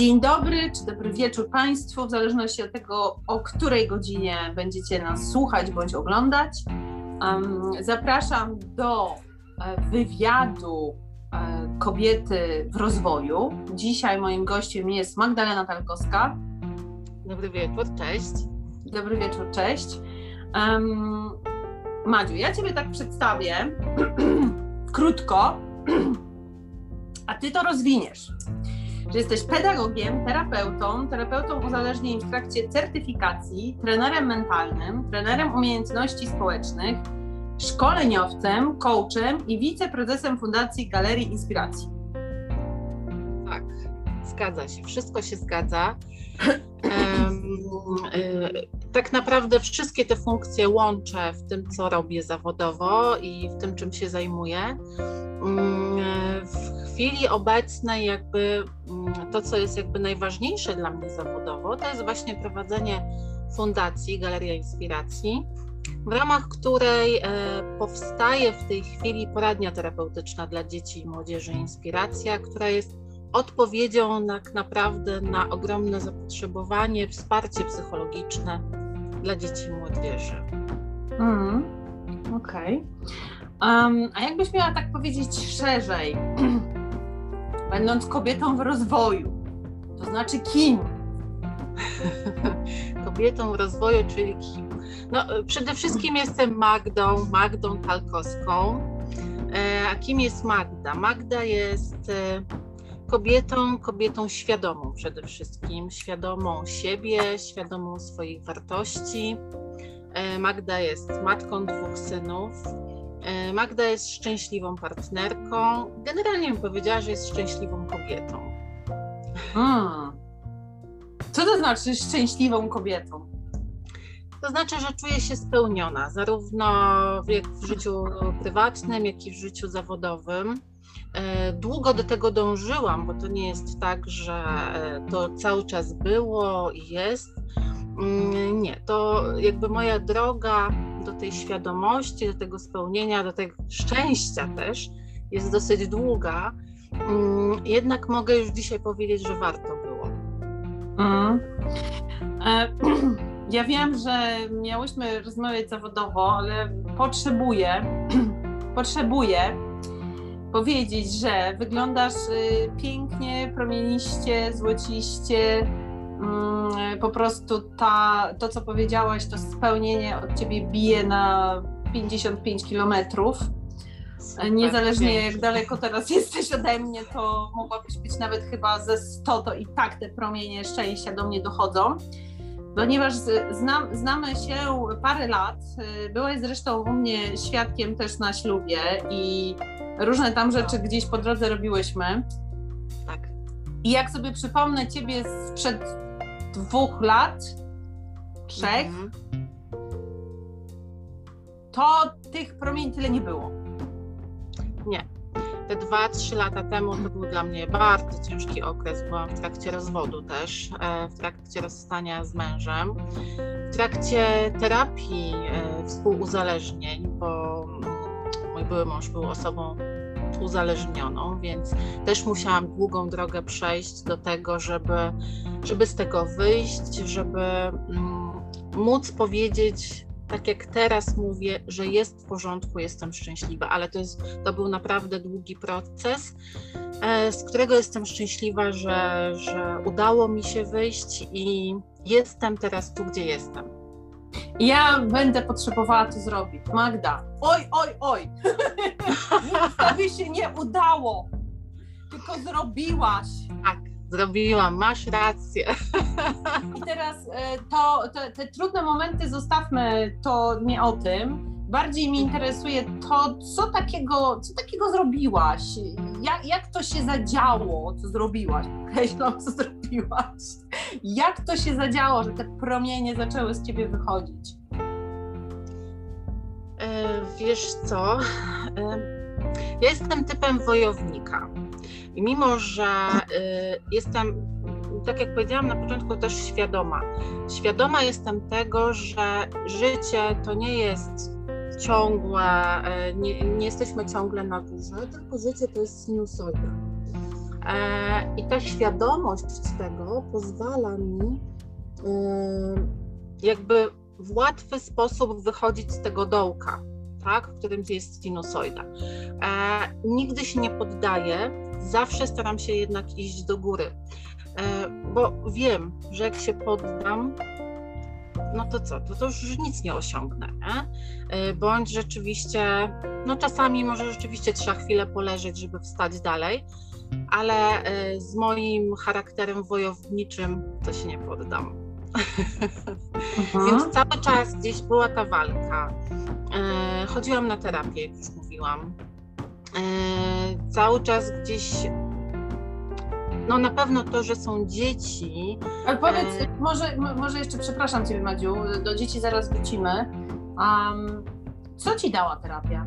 Dzień dobry, czy dobry wieczór Państwu, w zależności od tego, o której godzinie będziecie nas słuchać bądź oglądać. Zapraszam do e, wywiadu e, kobiety w rozwoju. Dzisiaj moim gościem jest Magdalena Talkowska. Dobry wieczór, cześć. Dobry wieczór, cześć. Um, Madziu, ja Ciebie tak przedstawię krótko, a Ty to rozwiniesz że jesteś pedagogiem, terapeutą, terapeutą uzależnień w trakcie certyfikacji, trenerem mentalnym, trenerem umiejętności społecznych, szkoleniowcem, coachem i wiceprezesem Fundacji Galerii Inspiracji. Tak, zgadza się, wszystko się zgadza. tak naprawdę wszystkie te funkcje łączę w tym, co robię zawodowo i w tym, czym się zajmuję. Mm, w chwili obecnej jakby mm, to, co jest jakby najważniejsze dla mnie zawodowo, to jest właśnie prowadzenie fundacji Galeria Inspiracji, w ramach której e, powstaje w tej chwili poradnia terapeutyczna dla dzieci i młodzieży Inspiracja, która jest odpowiedzią tak naprawdę na ogromne zapotrzebowanie, wsparcie psychologiczne dla dzieci i młodzieży. Mm, Okej. Okay. Um, a jakbyś miała tak powiedzieć szerzej, będąc kobietą w rozwoju. To znaczy kim? kobietą w rozwoju, czyli kim? No, przede wszystkim jestem Magdą, Magdą Talkowską. E, a kim jest Magda? Magda jest e, kobietą, kobietą świadomą przede wszystkim, świadomą siebie, świadomą swoich wartości. E, Magda jest matką dwóch synów, Magda jest szczęśliwą partnerką. Generalnie bym powiedziała, że jest szczęśliwą kobietą. Hmm. Co to znaczy szczęśliwą kobietą? To znaczy, że czuję się spełniona, zarówno w życiu prywatnym, jak i w życiu zawodowym. E, długo do tego dążyłam, bo to nie jest tak, że e, to cały czas było i jest. Mm, nie, to jakby moja droga do tej świadomości, do tego spełnienia, do tego szczęścia też jest dosyć długa. Mm, jednak mogę już dzisiaj powiedzieć, że warto było. Mm. Ja wiem, że miałyśmy rozmawiać zawodowo, ale potrzebuję, potrzebuję powiedzieć, że wyglądasz y, pięknie, promieniście, złociście, po prostu ta, to, co powiedziałaś, to spełnienie od ciebie bije na 55 kilometrów. Niezależnie jak daleko teraz jesteś ode mnie, to mogłabyś być nawet chyba ze 100, to i tak te promienie szczęścia do mnie dochodzą. Ponieważ znam, znamy się parę lat, byłaś zresztą u mnie świadkiem też na ślubie i różne tam rzeczy gdzieś po drodze robiłyśmy. Tak. I jak sobie przypomnę ciebie sprzed dwóch lat, trzech, mhm. to tych promieni tyle nie było. Nie. Te dwa, trzy lata temu to był dla mnie bardzo ciężki okres. Byłam w trakcie rozwodu też, e, w trakcie rozstania z mężem, w trakcie terapii e, współuzależnień, bo mój były mąż był osobą uzależnioną, więc też musiałam długą drogę przejść do tego, żeby, żeby z tego wyjść, żeby mm, móc powiedzieć, tak jak teraz mówię, że jest w porządku, jestem szczęśliwa, ale to, jest, to był naprawdę długi proces, e, z którego jestem szczęśliwa, że, że udało mi się wyjść i jestem teraz tu, gdzie jestem. Ja będę potrzebowała to zrobić. Magda, oj, oj, oj. Tobie się nie udało, tylko zrobiłaś. Tak, zrobiłam, masz rację. I teraz e, to, te, te trudne momenty zostawmy, to nie o tym. Bardziej mi interesuje to, co takiego, co takiego zrobiłaś, jak, jak to się zadziało, co zrobiłaś, określam, co zrobiłaś, jak to się zadziało, że te promienie zaczęły z ciebie wychodzić? E, wiesz co, e, ja jestem typem wojownika. I mimo, że e, jestem, tak jak powiedziałam na początku, też świadoma. Świadoma jestem tego, że życie to nie jest ciągłe, nie, nie jesteśmy ciągle na górze, tylko życie to jest sinusoida. I ta świadomość tego pozwala mi jakby w łatwy sposób wychodzić z tego dołka, tak, w którym jest sinusoida. Nigdy się nie poddaję, zawsze staram się jednak iść do góry, bo wiem, że jak się poddam, no to co, to, to już nic nie osiągnę, nie? E, bądź rzeczywiście, no czasami może rzeczywiście trzeba chwilę poleżeć, żeby wstać dalej, ale e, z moim charakterem wojowniczym to się nie poddam. Mhm. Więc cały czas gdzieś była ta walka. E, chodziłam na terapię, jak już mówiłam. Cały czas gdzieś no na pewno to, że są dzieci. Ale powiedz, e... może, może jeszcze, przepraszam Ciebie Madziu, do dzieci zaraz wrócimy. Um, co Ci dała terapia?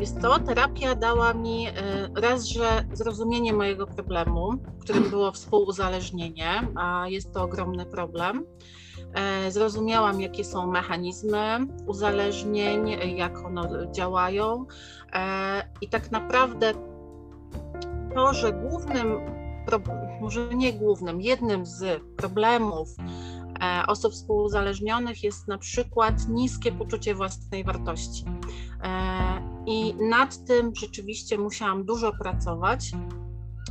Jest to, terapia dała mi e, raz, że zrozumienie mojego problemu, którym było współuzależnienie, a jest to ogromny problem. E, zrozumiałam, jakie są mechanizmy uzależnień, jak one działają, i tak naprawdę to, że głównym, może nie głównym, jednym z problemów e, osób współuzależnionych jest na przykład niskie poczucie własnej wartości. E, I nad tym rzeczywiście musiałam dużo pracować.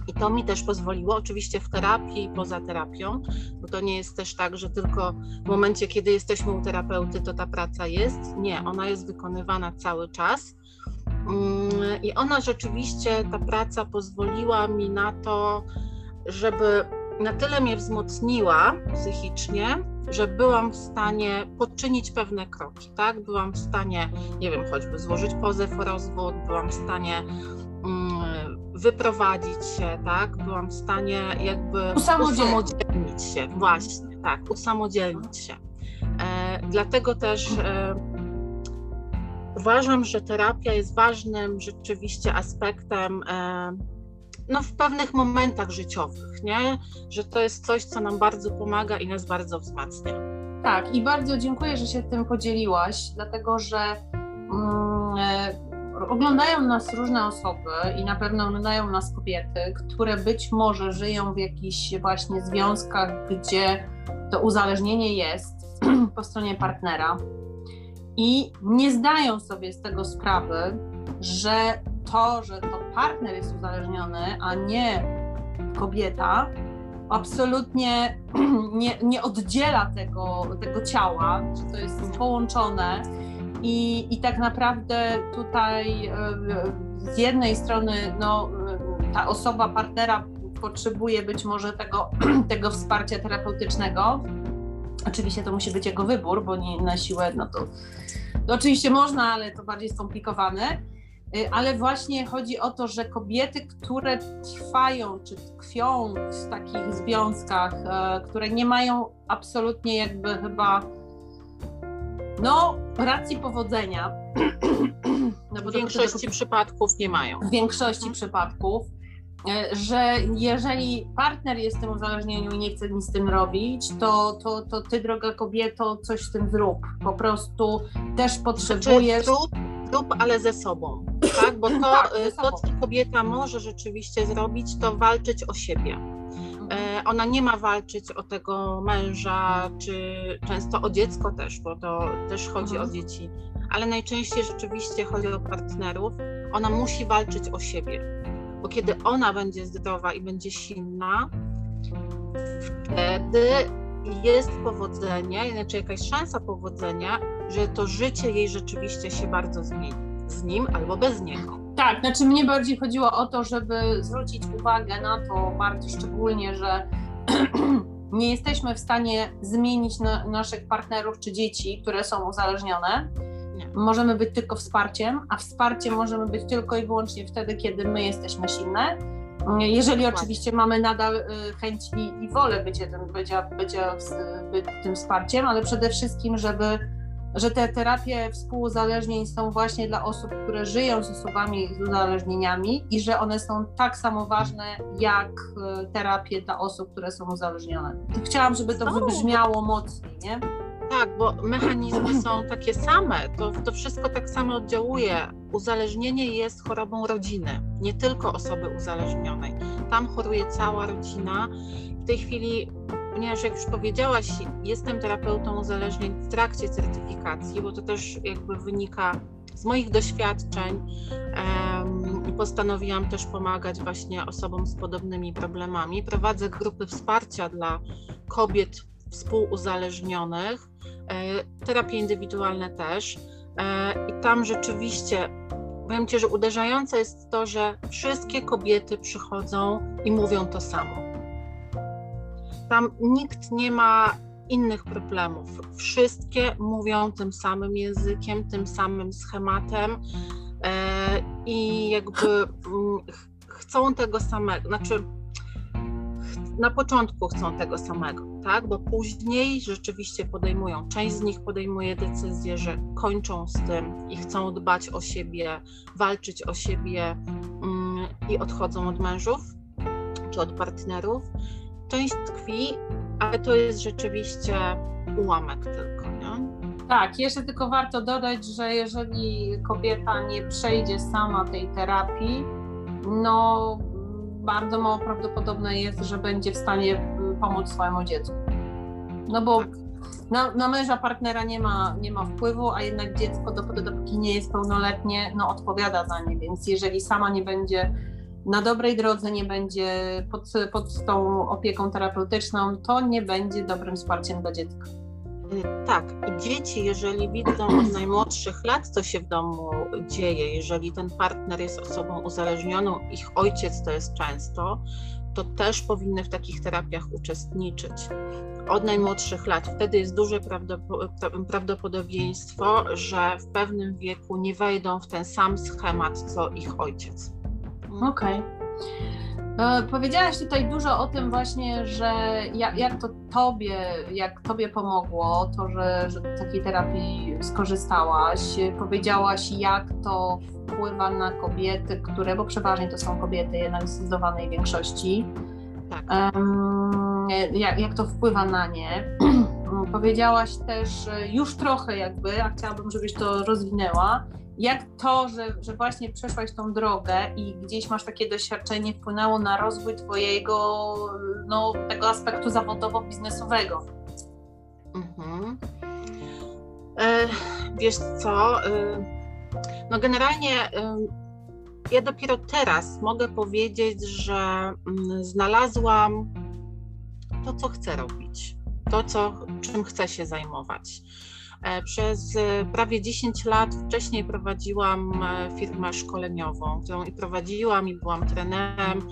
I to mi też pozwoliło, oczywiście w terapii i poza terapią, bo to nie jest też tak, że tylko w momencie, kiedy jesteśmy u terapeuty, to ta praca jest. Nie, ona jest wykonywana cały czas. Mm, I ona rzeczywiście, ta praca pozwoliła mi na to, żeby na tyle mnie wzmocniła psychicznie, że byłam w stanie poczynić pewne kroki, tak? Byłam w stanie, nie wiem, choćby złożyć pozew o rozwód, byłam w stanie mm, wyprowadzić się, tak? Byłam w stanie jakby usamodzielnić się, właśnie, tak, usamodzielnić się. E, dlatego też e, Uważam, że terapia jest ważnym rzeczywiście aspektem e, no, w pewnych momentach życiowych, nie? że to jest coś, co nam bardzo pomaga i nas bardzo wzmacnia. Tak, i bardzo dziękuję, że się tym podzieliłaś, dlatego że mm, e, oglądają nas różne osoby i na pewno oglądają nas kobiety, które być może żyją w jakichś właśnie związkach, gdzie to uzależnienie jest po stronie partnera i nie zdają sobie z tego sprawy, że to, że to partner jest uzależniony, a nie kobieta, absolutnie nie, nie oddziela tego, tego ciała, że to jest połączone. I, I tak naprawdę tutaj e, z jednej strony no, ta osoba, partnera potrzebuje być może tego, tego wsparcia terapeutycznego, Oczywiście to musi być jego wybór, bo nie na siłę, no to, to oczywiście można, ale to bardziej skomplikowane. Y, ale właśnie chodzi o to, że kobiety, które trwają czy tkwią w takich związkach, e, które nie mają absolutnie jakby chyba no, racji powodzenia. No w większości przypadków nie mają. W większości mhm. przypadków że jeżeli partner jest w tym uzależnieniu i nie chce nic z tym robić, to, to, to ty, droga kobieto, coś z tym zrób. Po prostu też znaczy, potrzebujesz. Zrób, zrób ale ze sobą, tak? Bo to, tak, e, to, co kobieta może rzeczywiście zrobić, to walczyć o siebie. E, ona nie ma walczyć o tego męża, czy często o dziecko też, bo to też chodzi mhm. o dzieci, ale najczęściej rzeczywiście chodzi o partnerów. Ona musi walczyć o siebie bo kiedy ona będzie zdrowa i będzie silna, wtedy jest powodzenie, inaczej jakaś szansa powodzenia, że to życie jej rzeczywiście się bardzo zmieni. Z nim albo bez niego. Tak, znaczy mnie bardziej chodziło o to, żeby zwrócić uwagę na to bardzo szczególnie, że nie jesteśmy w stanie zmienić na, naszych partnerów czy dzieci, które są uzależnione Możemy być tylko wsparciem, a wsparciem możemy być tylko i wyłącznie wtedy, kiedy my jesteśmy silne. Jeżeli oczywiście mamy nadal y, chęć i, i wolę bycia tym, bycia, bycia, tym wsparciem, ale przede wszystkim, żeby że te terapie współuzależnień są właśnie dla osób, które żyją z osobami z uzależnieniami i że one są tak samo ważne jak y, terapie dla osób, które są uzależnione. Chciałam, żeby to wybrzmiało mocniej, nie? Tak, bo mechanizmy są takie same, to, to wszystko tak samo oddziałuje. Uzależnienie jest chorobą rodziny, nie tylko osoby uzależnionej. Tam choruje cała rodzina. W tej chwili, ponieważ jak już powiedziałaś, jestem terapeutą uzależnień w trakcie certyfikacji, bo to też jakby wynika z moich doświadczeń postanowiłam też pomagać właśnie osobom z podobnymi problemami. Prowadzę grupy wsparcia dla kobiet współuzależnionych, e, terapie indywidualne też. E, I tam rzeczywiście powiem Ci, że uderzające jest to, że wszystkie kobiety przychodzą i mówią to samo. Tam nikt nie ma innych problemów. Wszystkie mówią tym samym językiem, tym samym schematem e, i jakby mm, chcą tego samego. Znaczy, na początku chcą tego samego, tak? Bo później rzeczywiście podejmują, część z nich podejmuje decyzję, że kończą z tym i chcą dbać o siebie, walczyć o siebie mm, i odchodzą od mężów czy od partnerów. Część tkwi, ale to jest rzeczywiście ułamek tylko? Tak, jeszcze tylko warto dodać, że jeżeli kobieta nie przejdzie sama tej terapii, no bardzo mało prawdopodobne jest, że będzie w stanie mm, pomóc swojemu dziecku. No bo tak. na, na męża partnera nie ma, nie ma wpływu, a jednak dziecko dopóki, dopóki nie jest pełnoletnie, no odpowiada za nie, więc jeżeli sama nie będzie na dobrej drodze, nie będzie pod, pod tą opieką terapeutyczną, to nie będzie dobrym wsparciem dla dziecka. Tak, dzieci, jeżeli widzą od najmłodszych lat, co się w domu dzieje, jeżeli ten partner jest osobą uzależnioną, ich ojciec to jest często, to też powinny w takich terapiach uczestniczyć. Od najmłodszych lat. Wtedy jest duże prawdopodobieństwo, że w pewnym wieku nie wejdą w ten sam schemat, co ich ojciec. Okej. Okay. E, powiedziałaś tutaj dużo o tym właśnie, że jak, jak to tobie, jak tobie pomogło, to, że, że takiej terapii skorzystałaś. Powiedziałaś, jak to wpływa na kobiety, które, bo przeważnie to są kobiety jednak w zdecydowanej większości. Tak. Um, jak, jak to wpływa na nie. Powiedziałaś też już trochę jakby, a chciałabym, żebyś to rozwinęła, jak to, że, że właśnie przeszłaś tą drogę i gdzieś masz takie doświadczenie, wpłynęło na rozwój Twojego, no, tego aspektu zawodowo-biznesowego? Mhm. E, wiesz co, e, no generalnie e, ja dopiero teraz mogę powiedzieć, że mm, znalazłam to, co chcę robić, to, co, czym chcę się zajmować. E, przez e, prawie 10 lat wcześniej prowadziłam e, firmę szkoleniową, którą i prowadziłam, i byłam trenerem.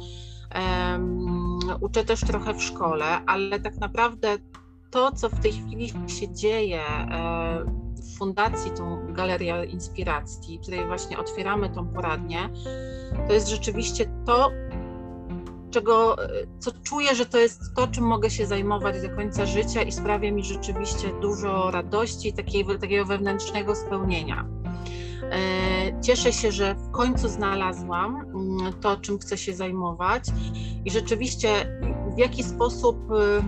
Uczę też trochę w szkole, ale tak naprawdę to, co w tej chwili się dzieje w fundacji, tą Galerię Inspiracji, której właśnie otwieramy tą poradnię, to jest rzeczywiście to, czego, co czuję, że to jest to, czym mogę się zajmować do końca życia i sprawia mi rzeczywiście dużo radości, takiego, takiego wewnętrznego spełnienia. E, cieszę się, że w końcu znalazłam mm, to, czym chcę się zajmować i rzeczywiście w jaki sposób. Y,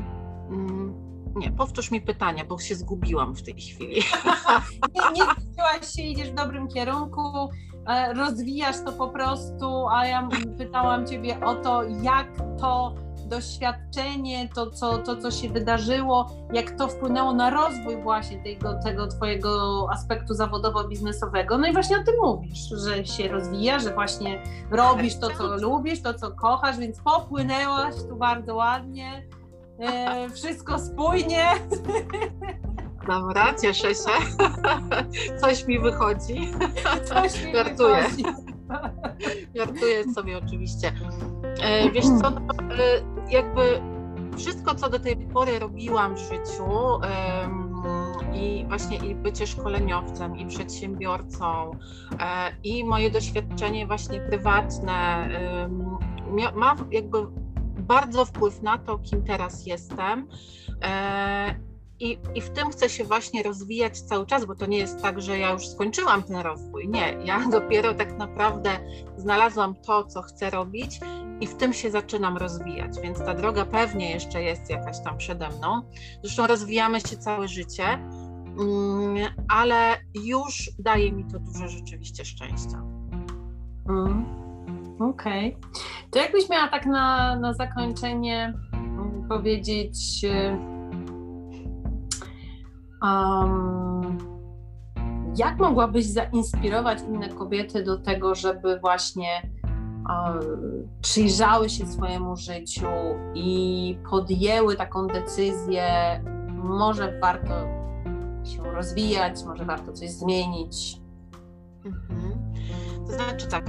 mm, nie, powtórz mi pytania, bo się zgubiłam w tej chwili. nie, nie zgubiłaś się, idziesz w dobrym kierunku. E, rozwijasz to po prostu, a ja pytałam Ciebie o to, jak to doświadczenie, to co, to, co się wydarzyło, jak to wpłynęło na rozwój właśnie tego, tego Twojego aspektu zawodowo-biznesowego. No i właśnie o tym mówisz, że się rozwija, że właśnie robisz to, co lubisz, to, co kochasz, więc popłynęłaś tu bardzo ładnie. E, wszystko spójnie. Dobra, cieszę się. Coś mi wychodzi. Coś mi Żartuję. wychodzi. Żartuję sobie oczywiście. E, wiesz co, no, e, jakby wszystko, co do tej pory robiłam w życiu i właśnie i bycie szkoleniowcem, i przedsiębiorcą, e, i moje doświadczenie właśnie prywatne ma jakby bardzo wpływ na to, kim teraz jestem i, I w tym chcę się właśnie rozwijać cały czas, bo to nie jest tak, że ja już skończyłam ten rozwój. Nie, ja dopiero tak naprawdę znalazłam to, co chcę robić i w tym się zaczynam rozwijać, więc ta droga pewnie jeszcze jest jakaś tam przede mną. Zresztą rozwijamy się całe życie mm, ale już daje mi to dużo rzeczywiście szczęścia. Mm. Okej. Okay. To jakbyś miała tak na, na zakończenie mm, powiedzieć, um, jak mogłabyś zainspirować inne kobiety do tego, żeby właśnie przyjrzały się swojemu życiu i podjęły taką decyzję, może warto się rozwijać, może warto coś zmienić. Mhm. To znaczy tak,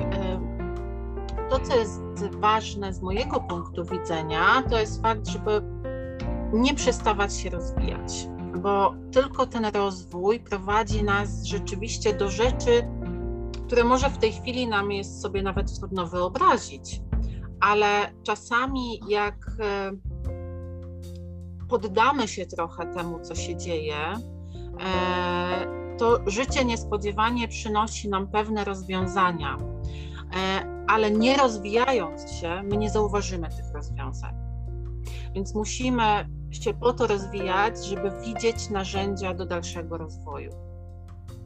to co jest ważne z mojego punktu widzenia, to jest fakt, żeby nie przestawać się rozwijać, bo tylko ten rozwój prowadzi nas rzeczywiście do rzeczy, które może w tej chwili nam jest sobie nawet trudno wyobrazić, ale czasami jak e, poddamy się trochę temu, co się dzieje, e, to życie niespodziewanie przynosi nam pewne rozwiązania, e, ale nie rozwijając się, my nie zauważymy tych rozwiązań. Więc musimy się po to rozwijać, żeby widzieć narzędzia do dalszego rozwoju.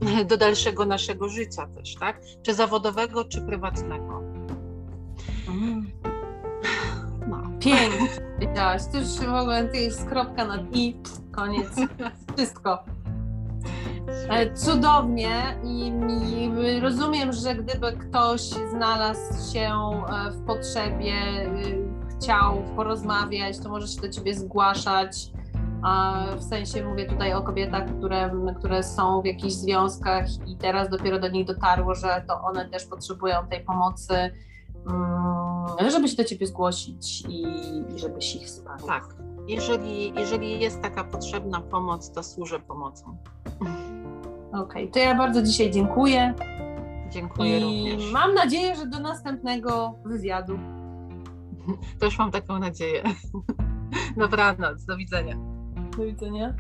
do dalszego naszego życia też, tak? Czy zawodowego, czy prywatnego. Mm. No. Pięknie powiedziałaś. To już w ogóle to jest kropka nad i, koniec. Wszystko. E, cudownie I, i rozumiem, że gdyby ktoś znalazł się e, w potrzebie, y, chciał porozmawiać, to może się do ciebie zgłaszać w sensie mówię tutaj o kobietach, które, które są w jakichś związkach i teraz dopiero do nich dotarło, że to one też potrzebują tej pomocy, mm, żeby się do ciebie zgłosić i, i żebyś ich wsparł. Tak. Jeżeli, jeżeli jest taka potrzebna pomoc, to służę pomocą. Okej, okay. to ja bardzo dzisiaj dziękuję. Dziękuję I również. Mam nadzieję, że do następnego wywiadu. Też mam taką nadzieję. Dobranoc, do widzenia. Do widzenia.